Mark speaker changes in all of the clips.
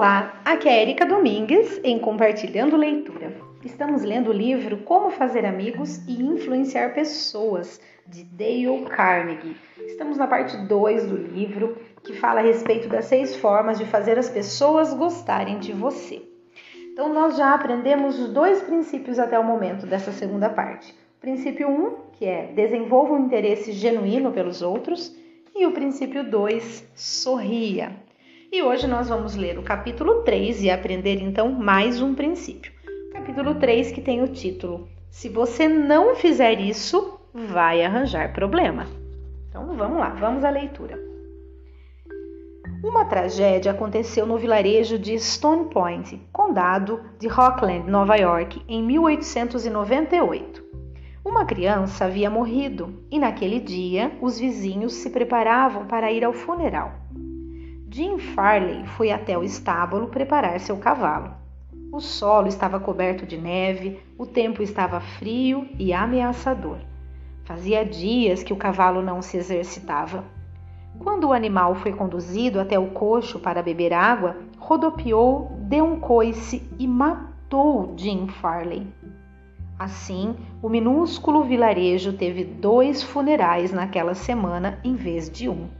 Speaker 1: Olá, aqui é Erika Domingues em Compartilhando Leitura. Estamos lendo o livro Como Fazer Amigos e Influenciar Pessoas, de Dale Carnegie. Estamos na parte 2 do livro, que fala a respeito das seis formas de fazer as pessoas gostarem de você. Então, nós já aprendemos os dois princípios até o momento dessa segunda parte. O princípio 1, um, que é desenvolva um interesse genuíno pelos outros, e o princípio 2, sorria. E hoje nós vamos ler o capítulo 3 e aprender então mais um princípio. Capítulo 3 que tem o título: Se você não fizer isso, vai arranjar problema. Então vamos lá, vamos à leitura. Uma tragédia aconteceu no vilarejo de Stone Point, condado de Rockland, Nova York, em 1898. Uma criança havia morrido e naquele dia os vizinhos se preparavam para ir ao funeral. Jim Farley foi até o estábulo preparar seu cavalo. O solo estava coberto de neve, o tempo estava frio e ameaçador. Fazia dias que o cavalo não se exercitava. Quando o animal foi conduzido até o coxo para beber água, rodopiou, deu um coice e matou Jim Farley. Assim, o minúsculo vilarejo teve dois funerais naquela semana em vez de um.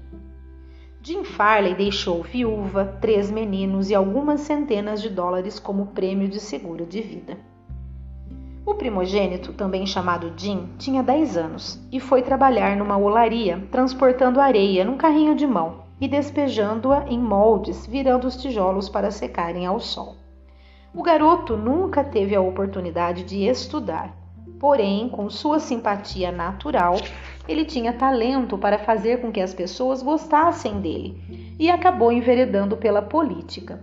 Speaker 1: Jim Farley deixou viúva, três meninos e algumas centenas de dólares como prêmio de seguro de vida. O primogênito, também chamado Jim, tinha 10 anos e foi trabalhar numa olaria, transportando areia num carrinho de mão e despejando-a em moldes, virando os tijolos para secarem ao sol. O garoto nunca teve a oportunidade de estudar, porém, com sua simpatia natural, ele tinha talento para fazer com que as pessoas gostassem dele e acabou enveredando pela política.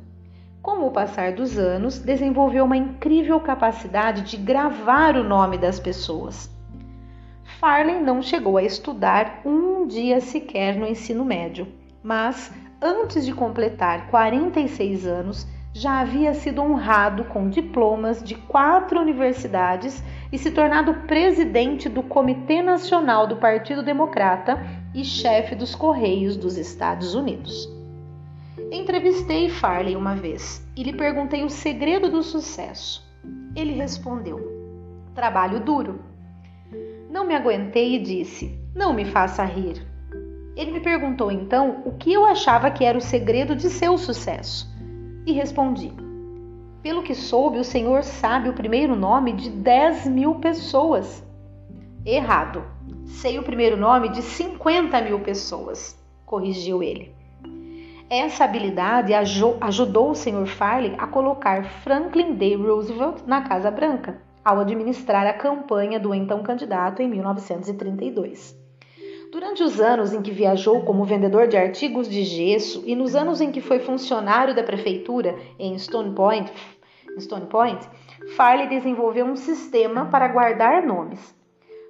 Speaker 1: Com o passar dos anos, desenvolveu uma incrível capacidade de gravar o nome das pessoas. Farley não chegou a estudar um dia sequer no ensino médio, mas antes de completar 46 anos, já havia sido honrado com diplomas de quatro universidades e se tornado presidente do Comitê Nacional do Partido Democrata e chefe dos Correios dos Estados Unidos. Entrevistei Farley uma vez e lhe perguntei o segredo do sucesso. Ele respondeu: trabalho duro. Não me aguentei e disse: Não me faça rir. Ele me perguntou então o que eu achava que era o segredo de seu sucesso. E respondi: pelo que soube, o Senhor sabe o primeiro nome de 10 mil pessoas. Errado. Sei o primeiro nome de 50 mil pessoas, corrigiu ele. Essa habilidade ajudou o Sr. Farley a colocar Franklin D. Roosevelt na Casa Branca, ao administrar a campanha do então candidato em 1932. Durante os anos em que viajou como vendedor de artigos de gesso e nos anos em que foi funcionário da prefeitura em Stone Point, Stone Point, Farley desenvolveu um sistema para guardar nomes.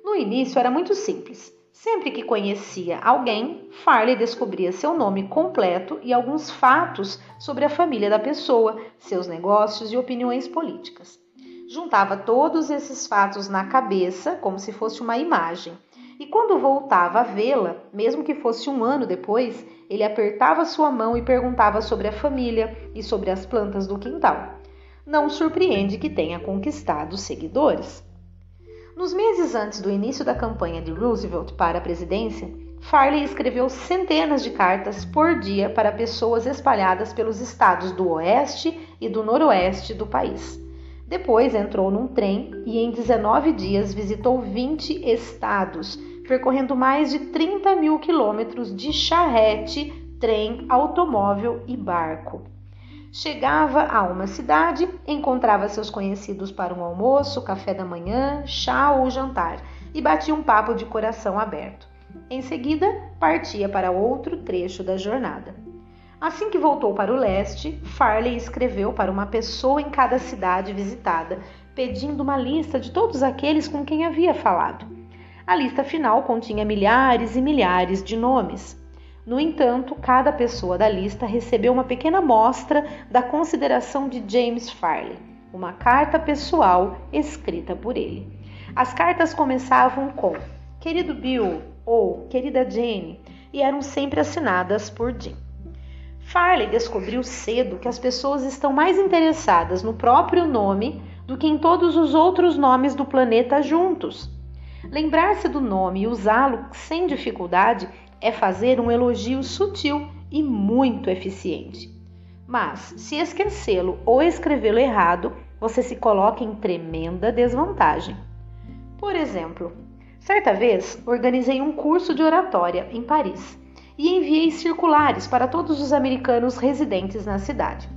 Speaker 1: No início era muito simples. Sempre que conhecia alguém, Farley descobria seu nome completo e alguns fatos sobre a família da pessoa, seus negócios e opiniões políticas. Juntava todos esses fatos na cabeça, como se fosse uma imagem, e quando voltava a vê-la, mesmo que fosse um ano depois, ele apertava sua mão e perguntava sobre a família e sobre as plantas do quintal não surpreende que tenha conquistado seguidores. Nos meses antes do início da campanha de Roosevelt para a presidência, Farley escreveu centenas de cartas por dia para pessoas espalhadas pelos estados do oeste e do noroeste do país. Depois entrou num trem e em 19 dias visitou 20 estados, percorrendo mais de 30 mil quilômetros de charrete, trem, automóvel e barco. Chegava a uma cidade, encontrava seus conhecidos para um almoço, café da manhã, chá ou jantar e batia um papo de coração aberto. Em seguida, partia para outro trecho da jornada. Assim que voltou para o leste, Farley escreveu para uma pessoa em cada cidade visitada, pedindo uma lista de todos aqueles com quem havia falado. A lista final continha milhares e milhares de nomes. No entanto, cada pessoa da lista recebeu uma pequena amostra da consideração de James Farley, uma carta pessoal escrita por ele. As cartas começavam com Querido Bill ou Querida Jane e eram sempre assinadas por Jim. Farley descobriu cedo que as pessoas estão mais interessadas no próprio nome do que em todos os outros nomes do planeta juntos. Lembrar-se do nome e usá-lo sem dificuldade é fazer um elogio sutil e muito eficiente. Mas, se esquecê-lo ou escrevê-lo errado, você se coloca em tremenda desvantagem. Por exemplo, certa vez organizei um curso de oratória em Paris e enviei circulares para todos os americanos residentes na cidade.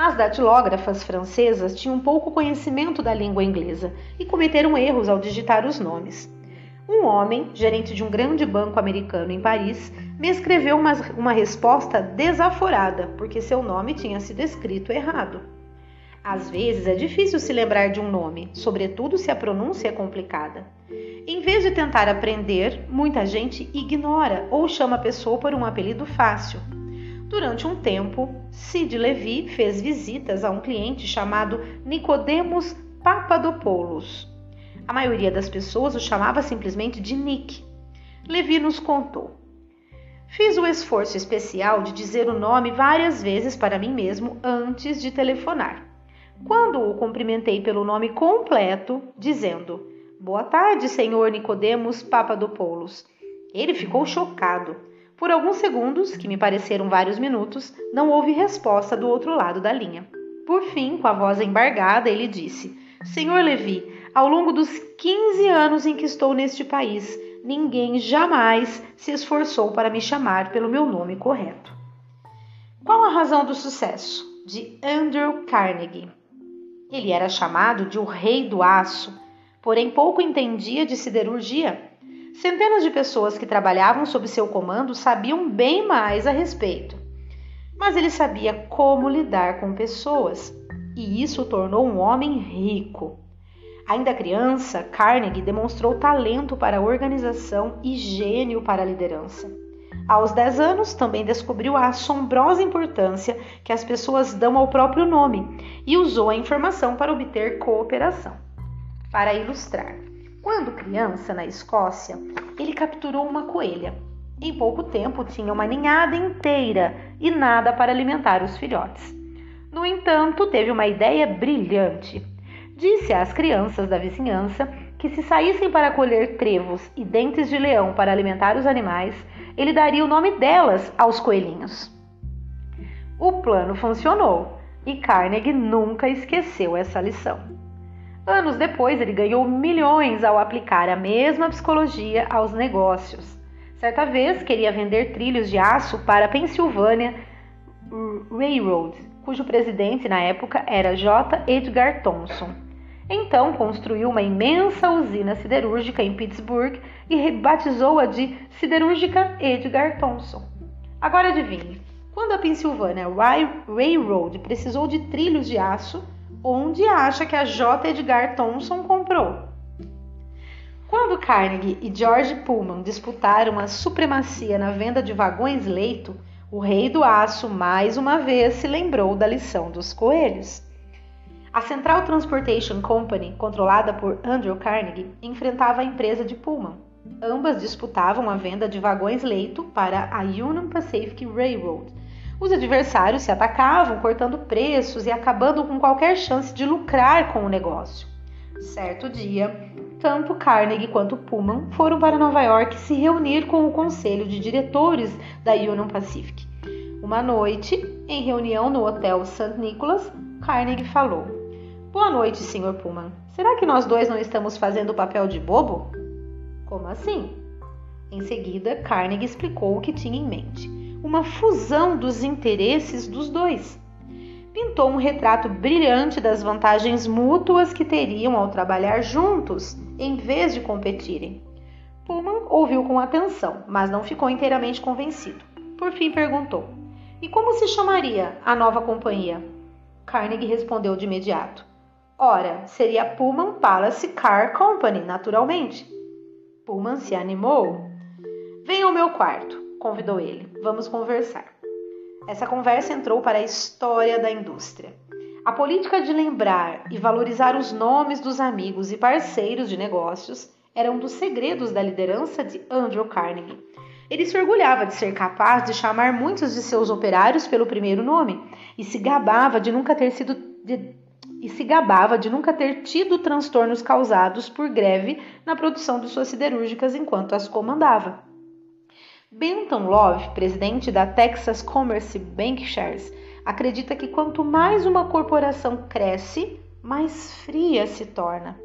Speaker 1: As datilógrafas francesas tinham pouco conhecimento da língua inglesa e cometeram erros ao digitar os nomes. Um homem, gerente de um grande banco americano em Paris, me escreveu uma, uma resposta desaforada, porque seu nome tinha sido escrito errado. Às vezes é difícil se lembrar de um nome, sobretudo se a pronúncia é complicada. Em vez de tentar aprender, muita gente ignora ou chama a pessoa por um apelido fácil. Durante um tempo, Sid Levi fez visitas a um cliente chamado Nicodemos Papadopoulos. A maioria das pessoas o chamava simplesmente de Nick. Levi nos contou. Fiz o esforço especial de dizer o nome várias vezes para mim mesmo antes de telefonar. Quando o cumprimentei pelo nome completo, dizendo Boa tarde, senhor Nicodemos Papadopoulos. Ele ficou chocado. Por alguns segundos, que me pareceram vários minutos, não houve resposta do outro lado da linha. Por fim, com a voz embargada, ele disse: Senhor Levi, ao longo dos 15 anos em que estou neste país, ninguém jamais se esforçou para me chamar pelo meu nome correto. Qual a razão do sucesso? De Andrew Carnegie. Ele era chamado de o Rei do Aço porém pouco entendia de siderurgia. Centenas de pessoas que trabalhavam sob seu comando sabiam bem mais a respeito. Mas ele sabia como lidar com pessoas, e isso o tornou um homem rico. Ainda criança, Carnegie demonstrou talento para a organização e gênio para a liderança. Aos 10 anos, também descobriu a assombrosa importância que as pessoas dão ao próprio nome e usou a informação para obter cooperação. Para ilustrar, quando criança na Escócia, ele capturou uma coelha. Em pouco tempo tinha uma ninhada inteira e nada para alimentar os filhotes. No entanto, teve uma ideia brilhante. Disse às crianças da vizinhança que se saíssem para colher trevos e dentes de leão para alimentar os animais, ele daria o nome delas aos coelhinhos. O plano funcionou e Carnegie nunca esqueceu essa lição. Anos depois, ele ganhou milhões ao aplicar a mesma psicologia aos negócios. Certa vez, queria vender trilhos de aço para a Pennsylvania Railroad, cujo presidente na época era J. Edgar Thomson. Então, construiu uma imensa usina siderúrgica em Pittsburgh e rebatizou-a de Siderúrgica Edgar Thomson. Agora adivinhe, quando a Pennsylvania Railroad precisou de trilhos de aço, onde acha que a J. Edgar Thomson comprou. Quando Carnegie e George Pullman disputaram a supremacia na venda de vagões-leito, o rei do aço mais uma vez se lembrou da lição dos coelhos. A Central Transportation Company, controlada por Andrew Carnegie, enfrentava a empresa de Pullman. Ambas disputavam a venda de vagões-leito para a Union Pacific Railroad, os adversários se atacavam, cortando preços e acabando com qualquer chance de lucrar com o negócio. Certo dia, tanto Carnegie quanto Pullman foram para Nova York se reunir com o conselho de diretores da Union Pacific. Uma noite, em reunião no Hotel St. Nicholas, Carnegie falou: Boa noite, Sr. Pullman. Será que nós dois não estamos fazendo o papel de bobo? Como assim? Em seguida, Carnegie explicou o que tinha em mente uma fusão dos interesses dos dois. Pintou um retrato brilhante das vantagens mútuas que teriam ao trabalhar juntos, em vez de competirem. Pullman ouviu com atenção, mas não ficou inteiramente convencido. Por fim perguntou: E como se chamaria a nova companhia? Carnegie respondeu de imediato: Ora, seria Pullman Palace Car Company, naturalmente. Pullman se animou. Venha ao meu quarto convidou ele. Vamos conversar. Essa conversa entrou para a história da indústria. A política de lembrar e valorizar os nomes dos amigos e parceiros de negócios era um dos segredos da liderança de Andrew Carnegie. Ele se orgulhava de ser capaz de chamar muitos de seus operários pelo primeiro nome e se gabava de nunca ter sido de, e se gabava de nunca ter tido transtornos causados por greve na produção de suas siderúrgicas enquanto as comandava. Benton Love, presidente da Texas Commerce Bank Shares, acredita que quanto mais uma corporação cresce, mais fria se torna.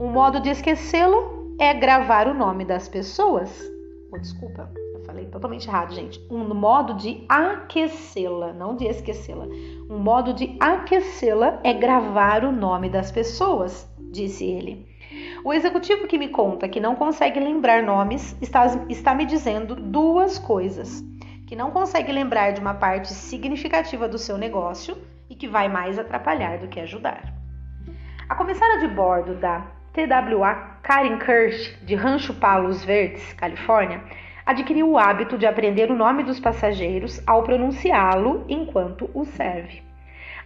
Speaker 1: Um modo de esquecê-lo é gravar o nome das pessoas Oh, desculpa, eu falei totalmente errado, gente. Um modo de aquecê-la, não de esquecê-la. Um modo de aquecê-la é gravar o nome das pessoas, disse ele. O executivo que me conta que não consegue lembrar nomes está, está me dizendo duas coisas: que não consegue lembrar de uma parte significativa do seu negócio e que vai mais atrapalhar do que ajudar. A comissária de bordo da TWA Karen Kirsch, de Rancho Palos Verdes, Califórnia, adquiriu o hábito de aprender o nome dos passageiros ao pronunciá-lo enquanto o serve.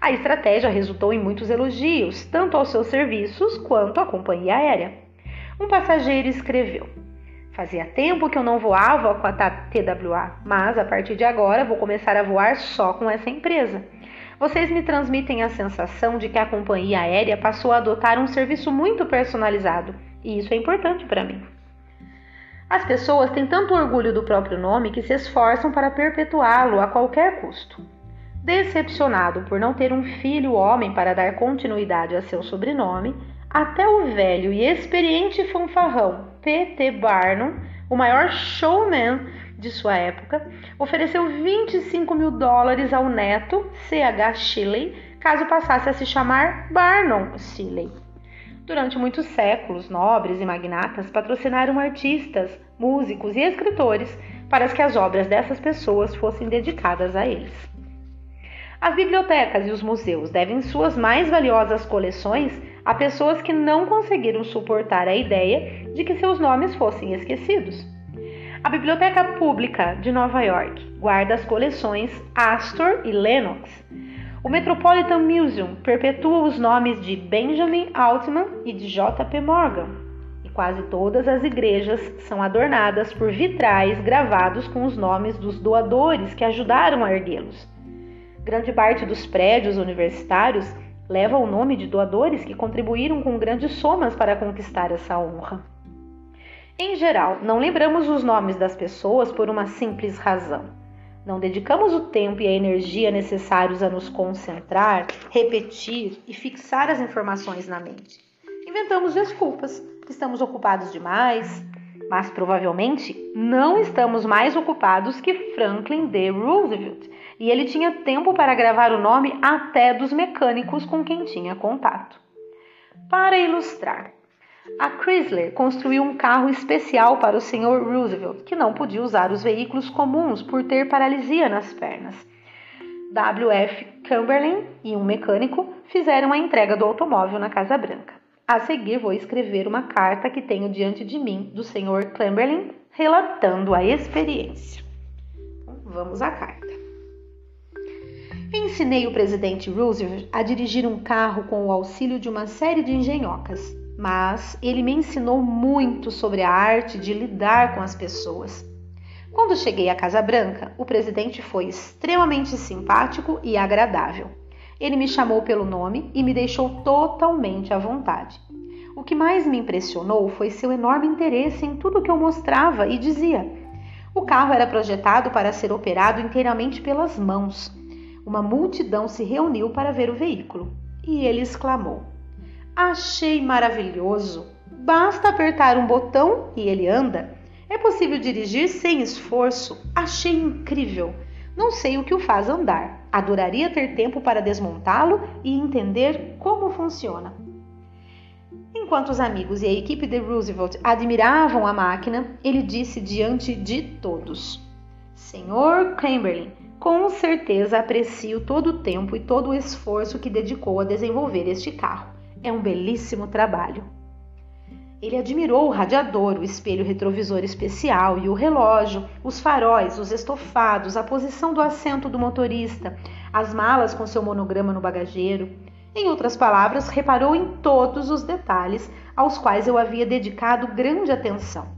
Speaker 1: A estratégia resultou em muitos elogios, tanto aos seus serviços quanto à companhia aérea. Um passageiro escreveu: Fazia tempo que eu não voava com a TWA, mas a partir de agora vou começar a voar só com essa empresa. Vocês me transmitem a sensação de que a companhia aérea passou a adotar um serviço muito personalizado, e isso é importante para mim. As pessoas têm tanto orgulho do próprio nome que se esforçam para perpetuá-lo a qualquer custo. Decepcionado por não ter um filho homem para dar continuidade a seu sobrenome, até o velho e experiente fanfarrão P.T. Barnum, o maior showman de sua época, ofereceu 25 mil dólares ao neto, C.H. Shelley, caso passasse a se chamar Barnum Shelley. Durante muitos séculos, nobres e magnatas patrocinaram artistas, músicos e escritores para que as obras dessas pessoas fossem dedicadas a eles. As bibliotecas e os museus devem suas mais valiosas coleções a pessoas que não conseguiram suportar a ideia de que seus nomes fossem esquecidos. A Biblioteca Pública de Nova York guarda as coleções Astor e Lenox. O Metropolitan Museum perpetua os nomes de Benjamin Altman e de J.P. Morgan. E quase todas as igrejas são adornadas por vitrais gravados com os nomes dos doadores que ajudaram a erguê-los. Grande parte dos prédios universitários leva o nome de doadores que contribuíram com grandes somas para conquistar essa honra. Em geral, não lembramos os nomes das pessoas por uma simples razão. Não dedicamos o tempo e a energia necessários a nos concentrar, repetir e fixar as informações na mente. Inventamos desculpas, estamos ocupados demais, mas provavelmente não estamos mais ocupados que Franklin D. Roosevelt, e ele tinha tempo para gravar o nome até dos mecânicos com quem tinha contato. Para ilustrar, a Chrysler construiu um carro especial para o Sr. Roosevelt, que não podia usar os veículos comuns por ter paralisia nas pernas. W.F. Cumberland e um mecânico fizeram a entrega do automóvel na Casa Branca. A seguir, vou escrever uma carta que tenho diante de mim do Sr. Cumberland relatando a experiência. Então, vamos à carta. Ensinei o presidente Roosevelt a dirigir um carro com o auxílio de uma série de engenhocas mas ele me ensinou muito sobre a arte de lidar com as pessoas. Quando cheguei à Casa Branca, o presidente foi extremamente simpático e agradável. Ele me chamou pelo nome e me deixou totalmente à vontade. O que mais me impressionou foi seu enorme interesse em tudo que eu mostrava e dizia. O carro era projetado para ser operado inteiramente pelas mãos. Uma multidão se reuniu para ver o veículo e ele exclamou: Achei maravilhoso. Basta apertar um botão e ele anda. É possível dirigir sem esforço. Achei incrível. Não sei o que o faz andar. Adoraria ter tempo para desmontá-lo e entender como funciona. Enquanto os amigos e a equipe de Roosevelt admiravam a máquina, ele disse diante de todos: Senhor Chamberlain, com certeza aprecio todo o tempo e todo o esforço que dedicou a desenvolver este carro. É um belíssimo trabalho. Ele admirou o radiador, o espelho retrovisor especial e o relógio, os faróis, os estofados, a posição do assento do motorista, as malas com seu monograma no bagageiro. Em outras palavras, reparou em todos os detalhes aos quais eu havia dedicado grande atenção.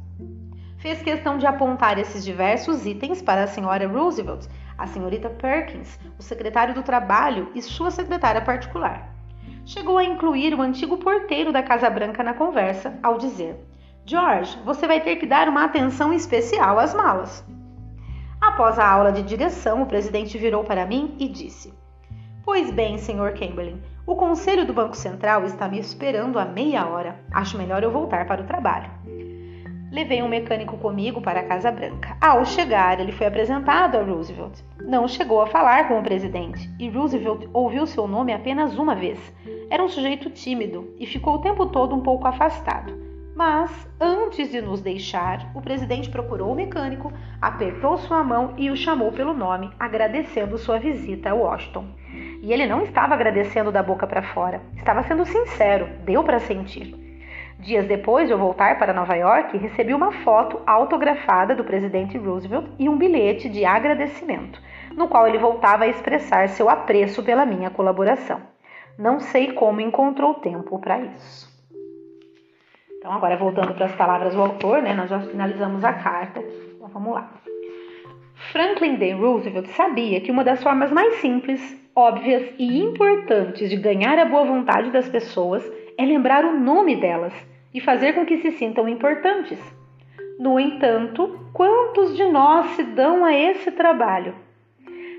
Speaker 1: Fez questão de apontar esses diversos itens para a senhora Roosevelt, a senhorita Perkins, o secretário do Trabalho e sua secretária particular. Chegou a incluir o antigo porteiro da Casa Branca na conversa, ao dizer: George, você vai ter que dar uma atenção especial às malas. Após a aula de direção, o presidente virou para mim e disse: Pois bem, Sr. Chamberlain, o conselho do Banco Central está me esperando há meia hora. Acho melhor eu voltar para o trabalho. Levei um mecânico comigo para a Casa Branca. Ao chegar, ele foi apresentado a Roosevelt. Não chegou a falar com o presidente e Roosevelt ouviu seu nome apenas uma vez. Era um sujeito tímido e ficou o tempo todo um pouco afastado. Mas, antes de nos deixar, o presidente procurou o mecânico, apertou sua mão e o chamou pelo nome, agradecendo sua visita a Washington. E ele não estava agradecendo da boca para fora, estava sendo sincero, deu para sentir. Dias depois de eu voltar para Nova York, recebi uma foto autografada do presidente Roosevelt e um bilhete de agradecimento, no qual ele voltava a expressar seu apreço pela minha colaboração. Não sei como encontrou tempo para isso. Então, agora voltando para as palavras do autor, né, nós já finalizamos a carta. Então, vamos lá. Franklin D. Roosevelt sabia que uma das formas mais simples óbvias e importantes de ganhar a boa vontade das pessoas é lembrar o nome delas e fazer com que se sintam importantes. No entanto, quantos de nós se dão a esse trabalho?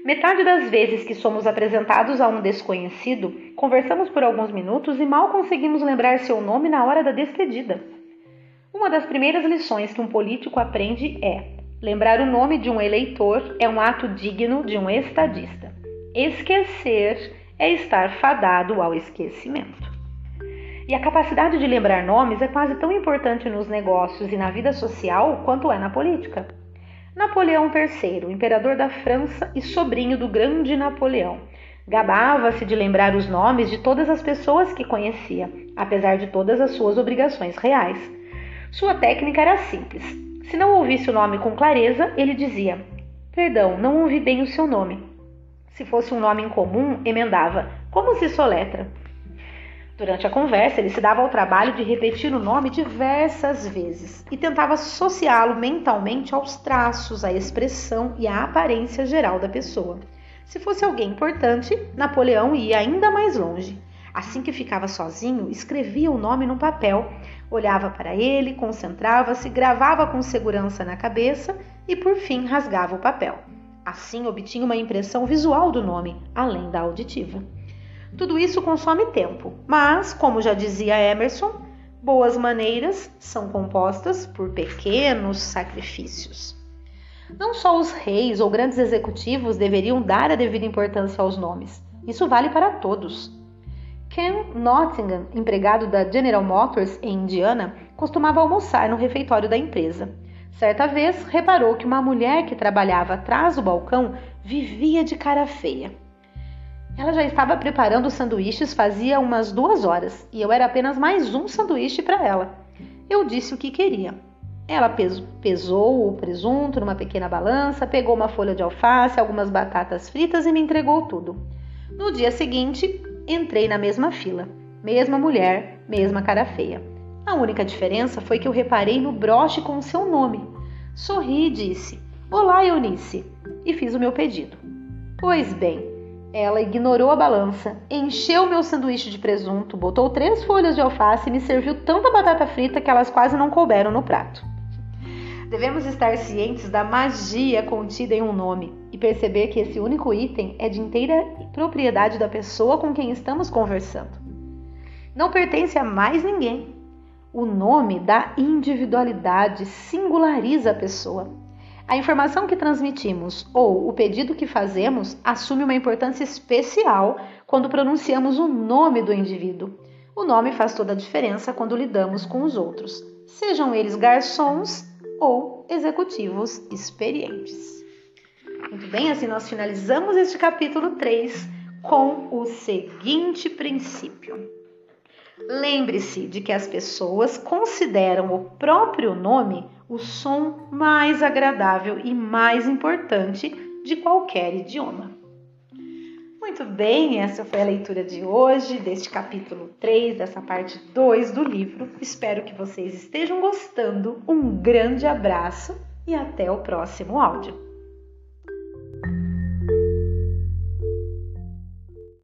Speaker 1: Metade das vezes que somos apresentados a um desconhecido, conversamos por alguns minutos e mal conseguimos lembrar seu nome na hora da despedida. Uma das primeiras lições que um político aprende é: lembrar o nome de um eleitor é um ato digno de um estadista. Esquecer é estar fadado ao esquecimento. E a capacidade de lembrar nomes é quase tão importante nos negócios e na vida social quanto é na política. Napoleão III, imperador da França e sobrinho do grande Napoleão, gabava-se de lembrar os nomes de todas as pessoas que conhecia, apesar de todas as suas obrigações reais. Sua técnica era simples. Se não ouvisse o nome com clareza, ele dizia: Perdão, não ouvi bem o seu nome. Se fosse um nome incomum, emendava: Como se soletra? Durante a conversa, ele se dava ao trabalho de repetir o nome diversas vezes e tentava associá-lo mentalmente aos traços, à expressão e à aparência geral da pessoa. Se fosse alguém importante, Napoleão ia ainda mais longe. Assim que ficava sozinho, escrevia o nome num papel, olhava para ele, concentrava-se, gravava com segurança na cabeça e, por fim, rasgava o papel. Assim, obtinha uma impressão visual do nome, além da auditiva. Tudo isso consome tempo, mas, como já dizia Emerson, boas maneiras são compostas por pequenos sacrifícios. Não só os reis ou grandes executivos deveriam dar a devida importância aos nomes, isso vale para todos. Ken Nottingham, empregado da General Motors em Indiana, costumava almoçar no refeitório da empresa. Certa vez, reparou que uma mulher que trabalhava atrás do balcão vivia de cara feia. Ela já estava preparando os sanduíches fazia umas duas horas e eu era apenas mais um sanduíche para ela. Eu disse o que queria. Ela pesou o presunto numa pequena balança, pegou uma folha de alface, algumas batatas fritas e me entregou tudo. No dia seguinte, entrei na mesma fila. Mesma mulher, mesma cara feia. A única diferença foi que eu reparei no broche com o seu nome. Sorri e disse: Olá, Eunice, e fiz o meu pedido. Pois bem, ela ignorou a balança, encheu meu sanduíche de presunto, botou três folhas de alface e me serviu tanta batata frita que elas quase não couberam no prato. Devemos estar cientes da magia contida em um nome e perceber que esse único item é de inteira propriedade da pessoa com quem estamos conversando. Não pertence a mais ninguém. O nome dá individualidade, singulariza a pessoa. A informação que transmitimos ou o pedido que fazemos assume uma importância especial quando pronunciamos o nome do indivíduo. O nome faz toda a diferença quando lidamos com os outros, sejam eles garçons ou executivos experientes. Muito bem, assim nós finalizamos este capítulo 3 com o seguinte princípio. Lembre-se de que as pessoas consideram o próprio nome o som mais agradável e mais importante de qualquer idioma. Muito bem, essa foi a leitura de hoje, deste capítulo 3, dessa parte 2 do livro. Espero que vocês estejam gostando. Um grande abraço e até o próximo áudio.